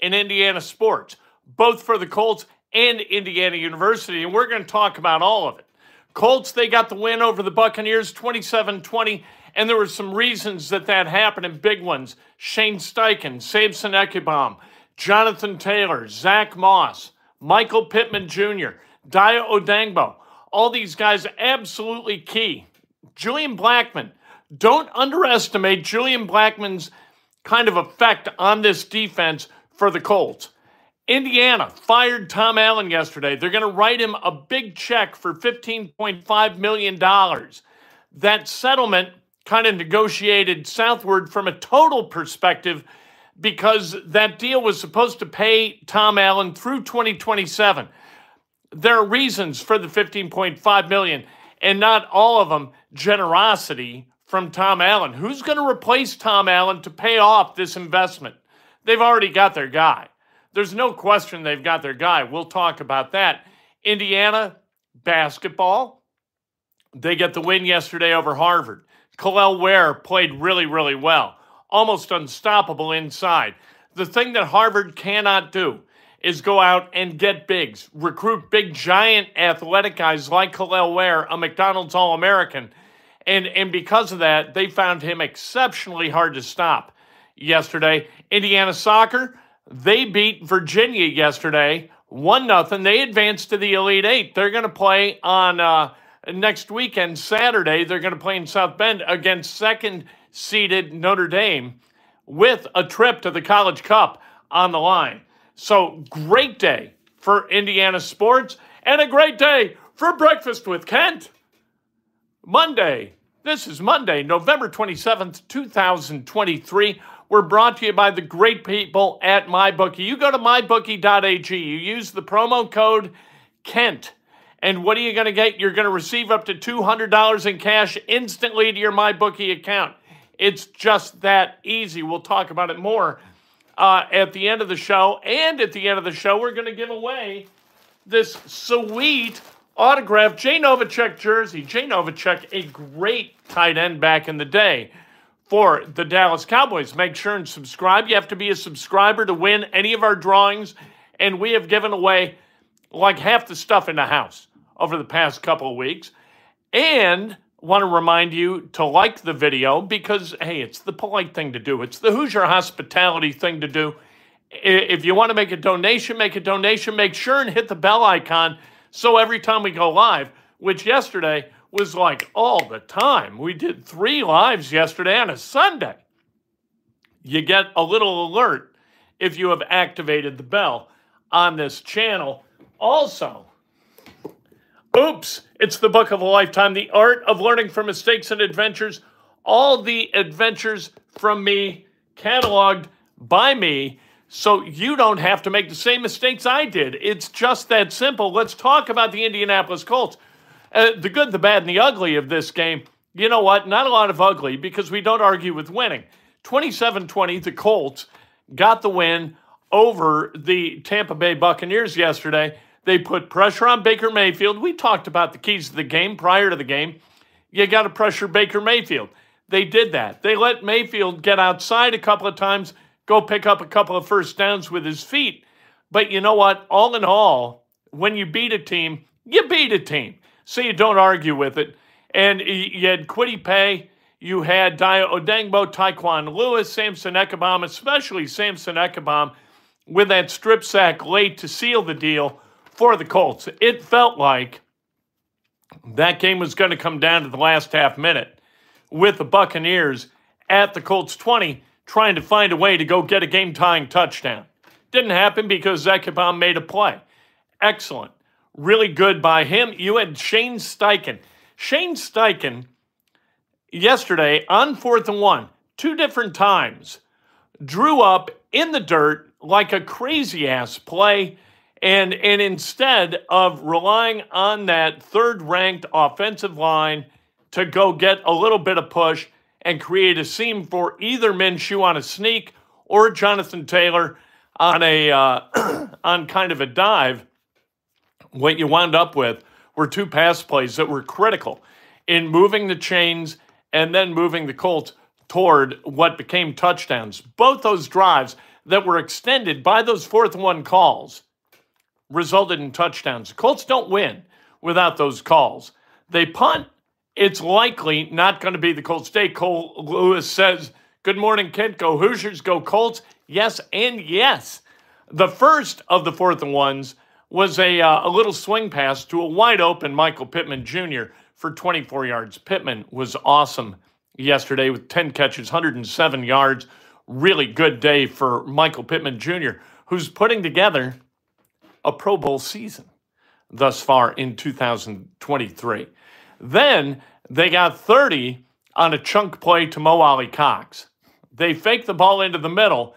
In Indiana sports, both for the Colts and Indiana University. And we're going to talk about all of it. Colts, they got the win over the Buccaneers 27 20. And there were some reasons that that happened and big ones. Shane Steichen, Samson Ebukam, Jonathan Taylor, Zach Moss, Michael Pittman Jr., Dayo Odeyingbo. All these guys absolutely key. Julian Blackmon. Don't underestimate Julian Blackmon's kind of effect on this defense for the Colts. Indiana fired Tom Allen yesterday. They're going to write him a big check for $15.5 million. That settlement kind of negotiated southward from a total perspective because that deal was supposed to pay Tom Allen through 2027. There are reasons for the 15.5 million and not all of them generosity from Tom Allen. Who's going to replace Tom Allen to pay off this investment? They've already got their guy. There's no question they've got their guy. We'll talk about that. Indiana basketball, they get the win yesterday over Harvard. Kel'el Ware played really, really well, almost unstoppable inside. The thing that Harvard cannot do is go out and get bigs, recruit big, giant, athletic guys like Kel'el Ware, a McDonald's All American. And, and because of that, they found him exceptionally hard to stop yesterday. Indiana soccer, they beat Virginia yesterday, 1 nothing. They advanced to the Elite Eight. They're going to play on uh, next weekend, Saturday. They're going to play in South Bend against second seeded Notre Dame with a trip to the College Cup on the line. So, great day for Indiana sports and a great day for Breakfast with Kent. Monday. This is Monday, November 27th, 2023. We're brought to you by the great people at MyBookie. You go to mybookie.ag, you use the promo code KENT. And what are you going to get? You're going to receive up to $200 in cash instantly to your MyBookie account. It's just that easy. We'll talk about it more uh, at the end of the show. And at the end of the show, we're going to give away this sweet autographed Jay Novacek jersey. Jay Novacek, a great tight end back in the day for the Dallas Cowboys. Make sure and subscribe. You have to be a subscriber to win any of our drawings. And we have given away like half the stuff in the house over the past couple of weeks. And want to remind you to like the video because, hey, it's the polite thing to do. It's the Hoosier hospitality thing to do. If you want to make a donation, make a donation. Make sure and hit the bell icon so every time we go live, which yesterday was like all the time, we did three lives yesterday on a Sunday. You get a little alert if you have activated the bell on this channel. Also, oops, it's the book of a lifetime, The Art of Learning from Mistakes and Adventures. All the adventures from me, cataloged by me so you don't have to make the same mistakes I did. It's just that simple. Let's talk about the Indianapolis Colts. Uh, the good, the bad, and the ugly of this game. You know what? Not a lot of ugly because we don't argue with winning. 27 20, the Colts got the win over the Tampa Bay Buccaneers yesterday. They put pressure on Baker Mayfield. We talked about the keys to the game prior to the game. You got to pressure Baker Mayfield. They did that. They let Mayfield get outside a couple of times go pick up a couple of first downs with his feet. But you know what? All in all, when you beat a team, you beat a team. So you don't argue with it. And you had Kwity Paye, you had Dayo Odeyingbo, Tyquan Lewis, Samson Ebukam, especially Samson Ebukam. with that strip sack late to seal the deal for the Colts. It felt like that game was going to come down to the last half minute with the Buccaneers at the Colts 20 trying to find a way to go get a game tying touchdown. Didn't happen because Ebukam made a play. Excellent. Really good by him. You had Shane Steichen. Shane Steichen yesterday on fourth and one, two different times, drew up in the dirt like a crazy ass play. And, and instead of relying on that third ranked offensive line to go get a little bit of push and create a seam for either Minshew on a sneak or Jonathan Taylor on a uh, on kind of a dive, what you wound up with were two pass plays that were critical in moving the chains and then moving the Colts toward what became touchdowns. Both those drives that were extended by those fourth and one calls resulted in touchdowns. Colts don't win without those calls. They punt. It's likely not going to be the Colts day. Cole Lewis says, Good morning, Kent. Go Hoosiers, go Colts. Yes, and yes. The first of the fourth and ones was a, uh, a little swing pass to a wide open Michael Pittman Jr. for 24 yards. Pittman was awesome yesterday with 10 catches, 107 yards. Really good day for Michael Pittman Jr., who's putting together a Pro Bowl season thus far in 2023. Then they got 30 on a chunk play to Mo Alie-Cox. They fake the ball into the middle,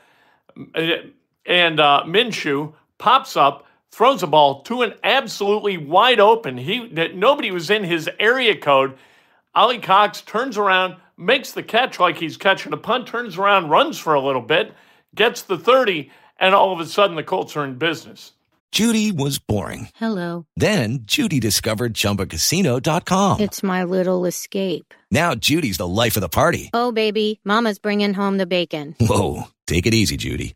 and uh, Minshew pops up, throws the ball to an absolutely wide open. He that nobody was in his area code. Alie-Cox turns around, makes the catch like he's catching a punt, turns around, runs for a little bit, gets the 30, and all of a sudden the Colts are in business. Judy was boring. Hello. Then Judy discovered ChumbaCasino.com. It's my little escape. Now Judy's the life of the party. Oh, baby, Mama's bringing home the bacon. Whoa, take it easy, Judy.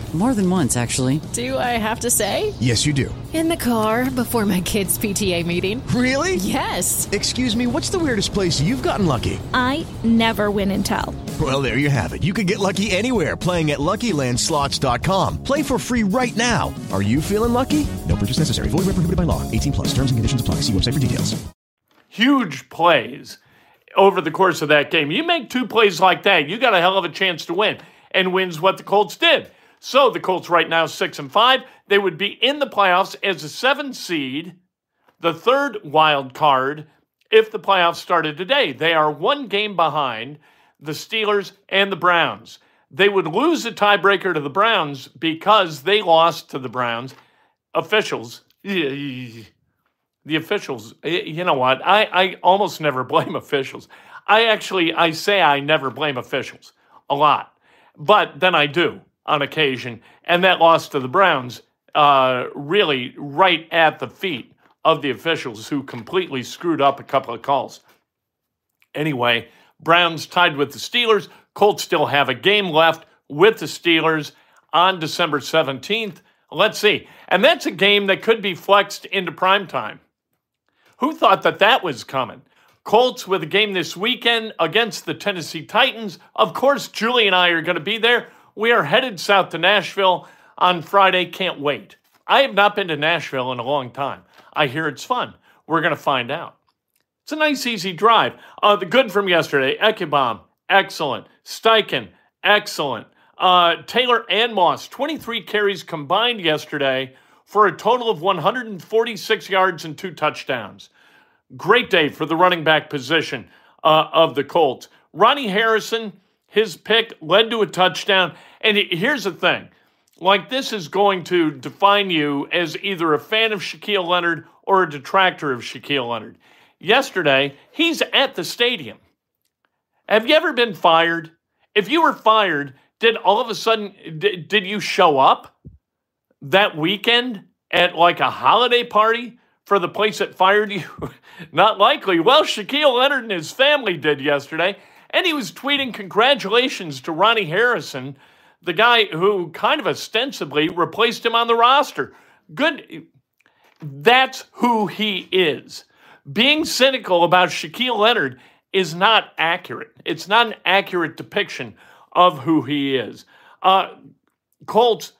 More than once, actually. Do I have to say? Yes, you do. In the car before my kids' PTA meeting. Really? Yes. Excuse me, what's the weirdest place you've gotten lucky? I never win and tell. Well, there you have it. You can get lucky anywhere playing at LuckyLandSlots.com. Play for free right now. Are you feeling lucky? No purchase necessary. Void where prohibited by law. 18 plus. Terms and conditions apply. See website for details. Huge plays over the course of that game. You make two plays like that, you got a hell of a chance to win. And wins what the Colts did. So the Colts right now six and five. They would be in the playoffs as a seven seed, the third wild card if the playoffs started today. They are one game behind the Steelers and the Browns. They would lose a tiebreaker to the Browns because they lost to the Browns. Officials, the officials, you know what? I, I almost never blame officials. I actually, I say I never blame officials a lot, but then I do on occasion, and that loss to the Browns uh, really right at the feet of the officials who completely screwed up a couple of calls. Anyway, Browns tied with the Steelers. Colts still have a game left with the Steelers on December 17th. Let's see. And that's a game that could be flexed into prime time. Who thought that that was coming? Colts with a game this weekend against the Tennessee Titans. Of course, Julie and I are going to be there. We are headed south to Nashville on Friday. Can't wait. I have not been to Nashville in a long time. I hear it's fun. We're going to find out. It's a nice, easy drive. Uh, the good from yesterday Ebukam, excellent. Steichen, excellent. Uh, Taylor and Moss, 23 carries combined yesterday for a total of 146 yards and two touchdowns. Great day for the running back position uh, of the Colts. Ronnie Harrison, his pick led to a touchdown. And here's the thing like, this is going to define you as either a fan of Shaquille Leonard or a detractor of Shaquille Leonard. Yesterday, he's at the stadium. Have you ever been fired? If you were fired, did all of a sudden, did, you show up that weekend at like a holiday party for the place that fired you? Not likely. Well, Shaquille Leonard and his family did yesterday, and he was tweeting congratulations to Ronnie Harrison, the guy who kind of ostensibly replaced him on the roster. Good. That's who he is. Being cynical about Shaquille Leonard is not accurate. It's not an accurate depiction of who he is. Uh, Colts,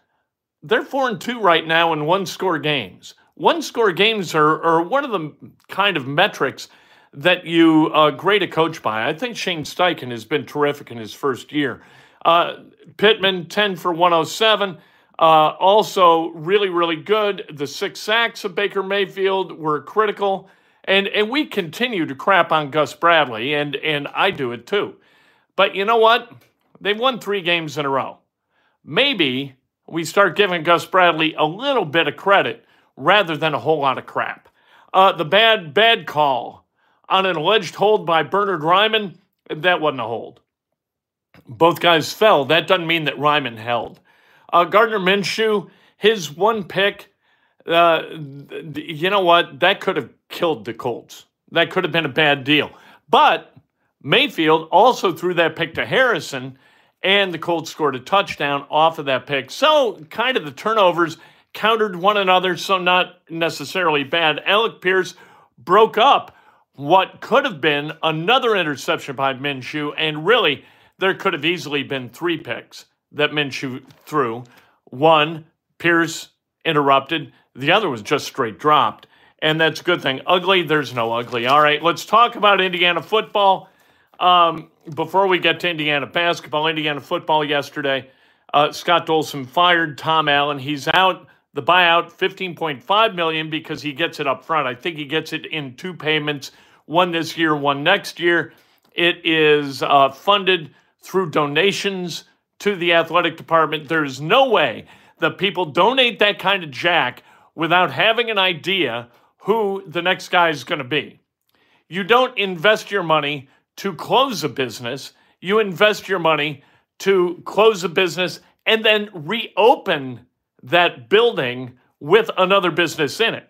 they're 4 and 2 right now in one score games. One score games are, are one of the kind of metrics that you uh, grade a coach by. I think Shane Steichen has been terrific in his first year. Uh, Pittman, 10 for 107. Uh, also, really, really good. The six sacks of Baker Mayfield were critical. And, and we continue to crap on Gus Bradley, and, and I do it too. But you know what? They've won three games in a row. Maybe we start giving Gus Bradley a little bit of credit rather than a whole lot of crap. Uh, the bad, bad call on an alleged hold by Bernard Raimann, that wasn't a hold. Both guys fell. That doesn't mean that Raimann held. Uh, Gardner Minshew, his one pick, uh, you know what? That could have killed the Colts. That could have been a bad deal. But Mayfield also threw that pick to Harrison, and the Colts scored a touchdown off of that pick. So, kind of the turnovers countered one another, so not necessarily bad. Alec Pierce broke up what could have been another interception by Minshew, and really, there could have easily been three picks that Minshew threw. One, Pierce interrupted, the other was just straight dropped. And that's a good thing. Ugly, there's no ugly. All right, let's talk about Indiana football. Um, before we get to Indiana basketball, Indiana football yesterday, uh, Scott Dolson fired Tom Allen. He's out the buyout, 15.5 million because he gets it up front. I think he gets it in two payments, one this year, one next year. It is uh, funded through donations to the athletic department. There's no way that people donate that kind of jack without having an idea who the next guy is going to be. You don't invest your money to close a business, you invest your money to close a business and then reopen that building with another business in it,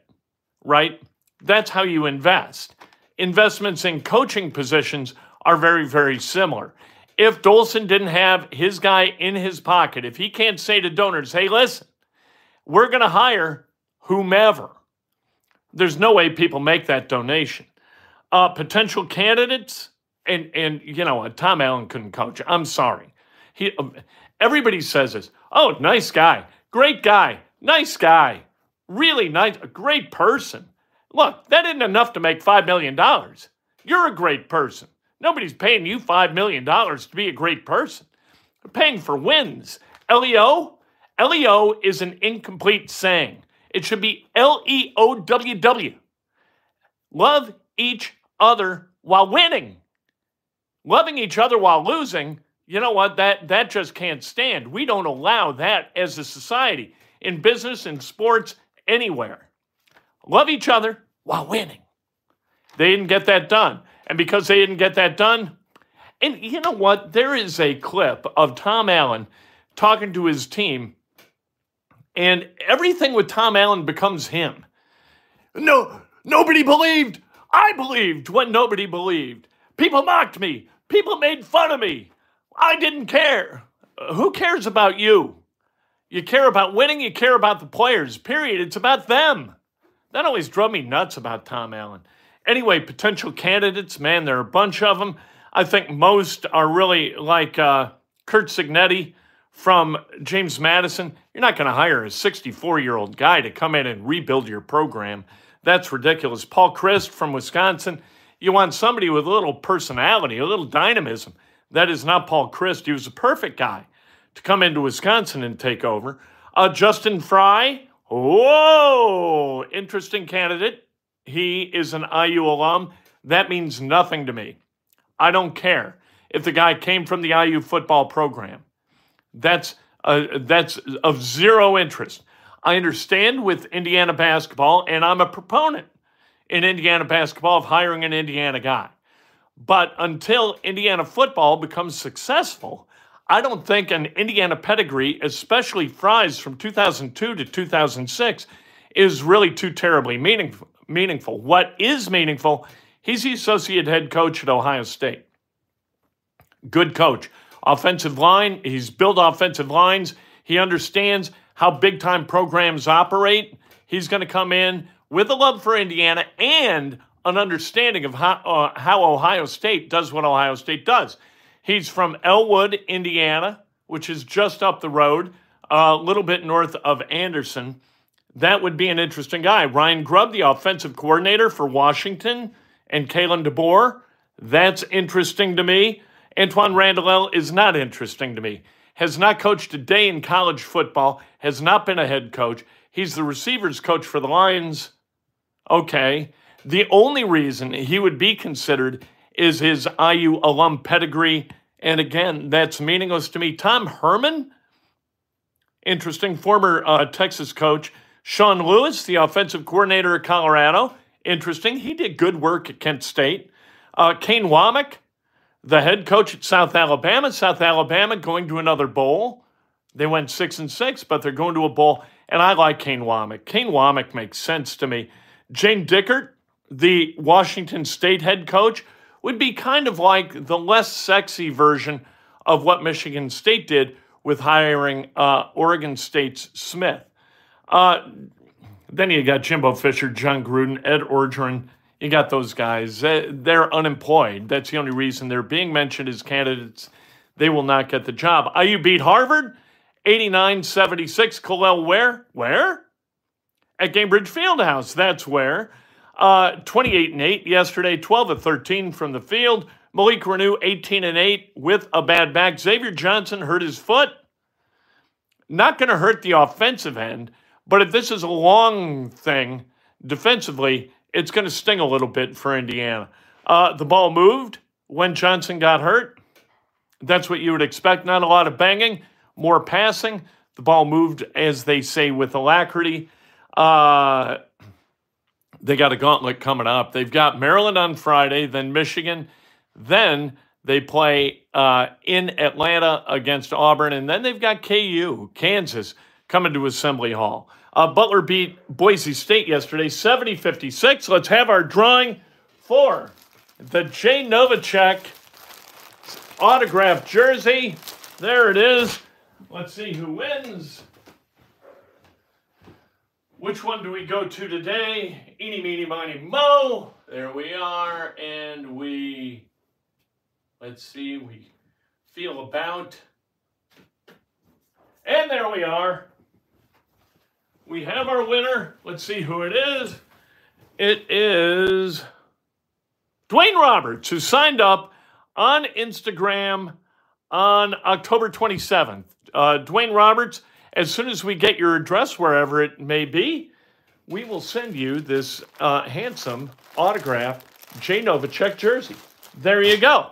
right? That's how you invest. Investments in coaching positions are very, very similar. If Dolson didn't have his guy in his pocket, if he can't say to donors, hey, listen, we're going to hire whomever, there's no way people make that donation. Uh, potential candidates, and and you know, Tom Allen couldn't coach. I'm sorry. He, um, everybody says this. Oh, nice guy, great guy, nice guy, really nice, a great person. Look, that isn't enough to make five million dollars. You're a great person. Nobody's paying you five million dollars to be a great person. They're paying for wins. LEO, LEO is an incomplete saying. It should be L E O W W. Love each other while winning. Loving each other while losing, you know what? That, that just can't stand. We don't allow that as a society in business, in sports, anywhere. Love each other while winning. They didn't get that done. And because they didn't get that done, and you know what? There is a clip of Tom Allen talking to his team and everything with Tom Allen becomes him. No, nobody believed. I believed when nobody believed. People mocked me. People made fun of me. I didn't care. who cares about you? You care about winning, you care about the players, period. It's about them. That always drove me nuts about Tom Allen. Anyway, potential candidates, man, there are a bunch of them. I think most are really like uh, Curt Cignetti, from James Madison, you're not going to hire a 64 year old guy to come in and rebuild your program. That's ridiculous. Paul Chryst from Wisconsin, you want somebody with a little personality, a little dynamism. That is not Paul Chryst. He was a perfect guy to come into Wisconsin and take over. Uh, Justin Frye, Whoa, interesting candidate. He is an IU alum. That means nothing to me. I don't care if the guy came from the IU football program. That's uh, that's of zero interest. I understand with Indiana basketball, and I'm a proponent in Indiana basketball of hiring an Indiana guy. But until Indiana football becomes successful, I don't think an Indiana pedigree, especially Frye's from 2002 to 2006, is really too terribly meaningful. What is meaningful, he's the associate head coach at Ohio State. Good coach. Offensive line, he's built offensive lines. He understands how big time programs operate. He's going to come in with a love for Indiana and an understanding of how, uh, how Ohio State does what Ohio State does. He's from Elwood, Indiana, which is just up the road, a little bit north of Anderson. That would be an interesting guy. Ryan Grubb, the offensive coordinator for Washington, and Kalen DeBoer. That's interesting to me. Antwaan Randle is not interesting to me. Has not coached a day in college football, has not been a head coach. He's the receivers coach for the Lions. Okay. The only reason he would be considered is his IU alum pedigree. And again, that's meaningless to me. Tom Herman, interesting, former uh, Texas coach. Sean Lewis, the offensive coordinator at Colorado, interesting. He did good work at Kent State. Uh, Kane Wommack, the head coach at South Alabama. South Alabama going to another bowl. They went six and six, but they're going to a bowl. And I like Kane Wommack. Kane Wommack makes sense to me. Jake Dickert, the Washington State head coach, would be kind of like the less sexy version of what Michigan State did with hiring uh, Oregon State's Smith. Uh, then you got Jimbo Fisher, Jon Gruden, Ed Orgeron. You got those guys. They're unemployed. That's the only reason they're being mentioned as candidates. They will not get the job. IU beat Harvard 89 76. Kel'el Ware? Where? At Gainbridge Fieldhouse. That's where. Uh, 28 and 8 yesterday, 12 of 13 from the field. Malik Reneau, 18 and 8 with a bad back. Xavier Johnson hurt his foot. Not going to hurt the offensive end, but if this is a long thing defensively, it's going to sting a little bit for Indiana. Uh, the ball moved when Johnson got hurt. That's what you would expect. Not a lot of banging, more passing. The ball moved, as they say, with alacrity. Uh, they got a gauntlet coming up. They've got Maryland on Friday, then Michigan, then they play uh, in Atlanta against Auburn, and then they've got KU, Kansas, coming to Assembly Hall. Uh, Butler beat Boise State yesterday, 70 56. Let's have our drawing for the Jay Novacek autographed jersey. There it is. Let's see who wins. Which one do we go to today? Eeny, meeny, miny, mo. There we are. And we, let's see, we feel about. And there we are. We have our winner. Let's see who it is. It is Dwayne Roberts, who signed up on Instagram on October 27th. Uh, Dwayne Roberts, as soon as we get your address, wherever it may be, we will send you this uh, handsome autographed Jay Novacek jersey. There you go.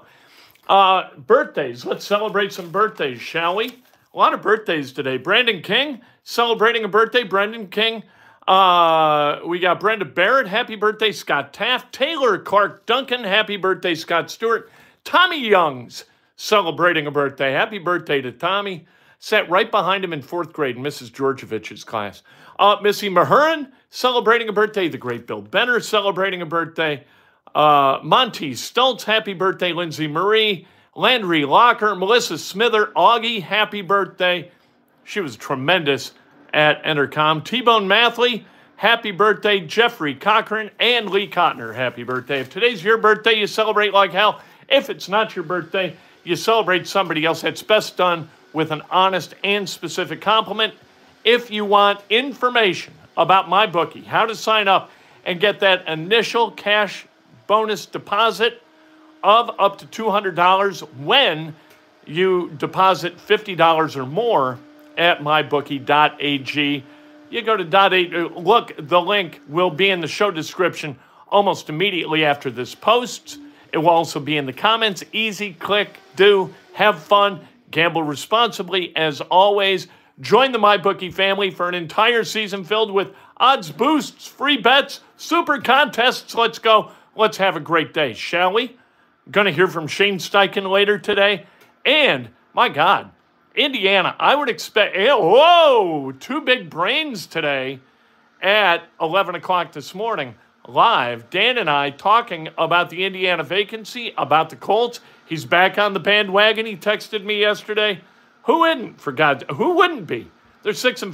Uh, birthdays. Let's celebrate some birthdays, shall we? A lot of birthdays today. Brandon King celebrating a birthday. Brendan King. Uh, we got Brenda Barrett. Happy birthday, Scott Taft. Taylor Clark Duncan. Happy birthday, Scott Stewart. Tommy Youngs celebrating a birthday. Happy birthday to Tommy. Sat right behind him in fourth grade in Mrs. Georgievich's class. Uh, Missy Mahurin celebrating a birthday. The great Bill Benner celebrating a birthday. Uh, Monty Stultz, happy birthday. Lindsay Marie. Landry Locker. Melissa Smither. Augie, happy birthday. She was tremendous at Entercom. T Bone Mathley, happy birthday. Jeffrey Cochran and Lee Cotner, happy birthday. If today's your birthday, you celebrate like hell. If it's not your birthday, you celebrate somebody else. That's best done with an honest and specific compliment. If you want information about my bookie, how to sign up and get that initial cash bonus deposit of up to $200 when you deposit $50 or more at mybookie.ag. you go to dot Look, the link will be in the show description almost immediately after this post. It will also be in the comments. Easy, click, do, have fun, gamble responsibly. As always, join the MyBookie family for an entire season filled with odds boosts, free bets, super contests. Let's go. Let's have a great day, shall we? Going to hear from Shane Steichen later today. And, my God, Indiana, I would expect, eh, whoa, two big brains today at 11 o'clock this morning, live. Dan and I talking about the Indiana vacancy, about the Colts. He's back on the bandwagon. He texted me yesterday. Who wouldn't, for God, who wouldn't be? They're six and